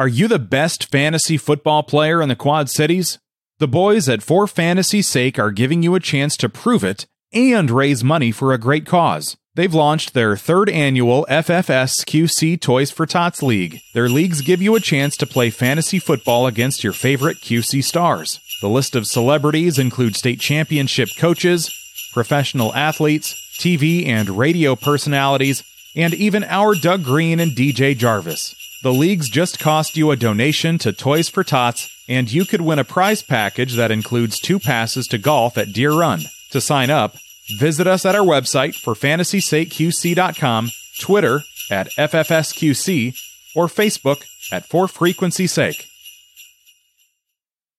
Are you the best fantasy football player in the Quad Cities? The boys at For Fantasy's Sake are giving you a chance to prove it and raise money for a great cause. They've launched their third annual FFS QC Toys for Tots League. Their leagues give you a chance to play fantasy football against your favorite QC stars. The list of celebrities include state championship coaches, professional athletes, TV and radio personalities, and even our Doug Green and DJ Jarvis. The leagues just cost you a donation to Toys for Tots, and you could win a prize package that includes two passes to golf at Deer Run. To sign up, visit us at our website for fantasysakeqc.com, Twitter at FFSQC, or Facebook at For Fantasy's Sake.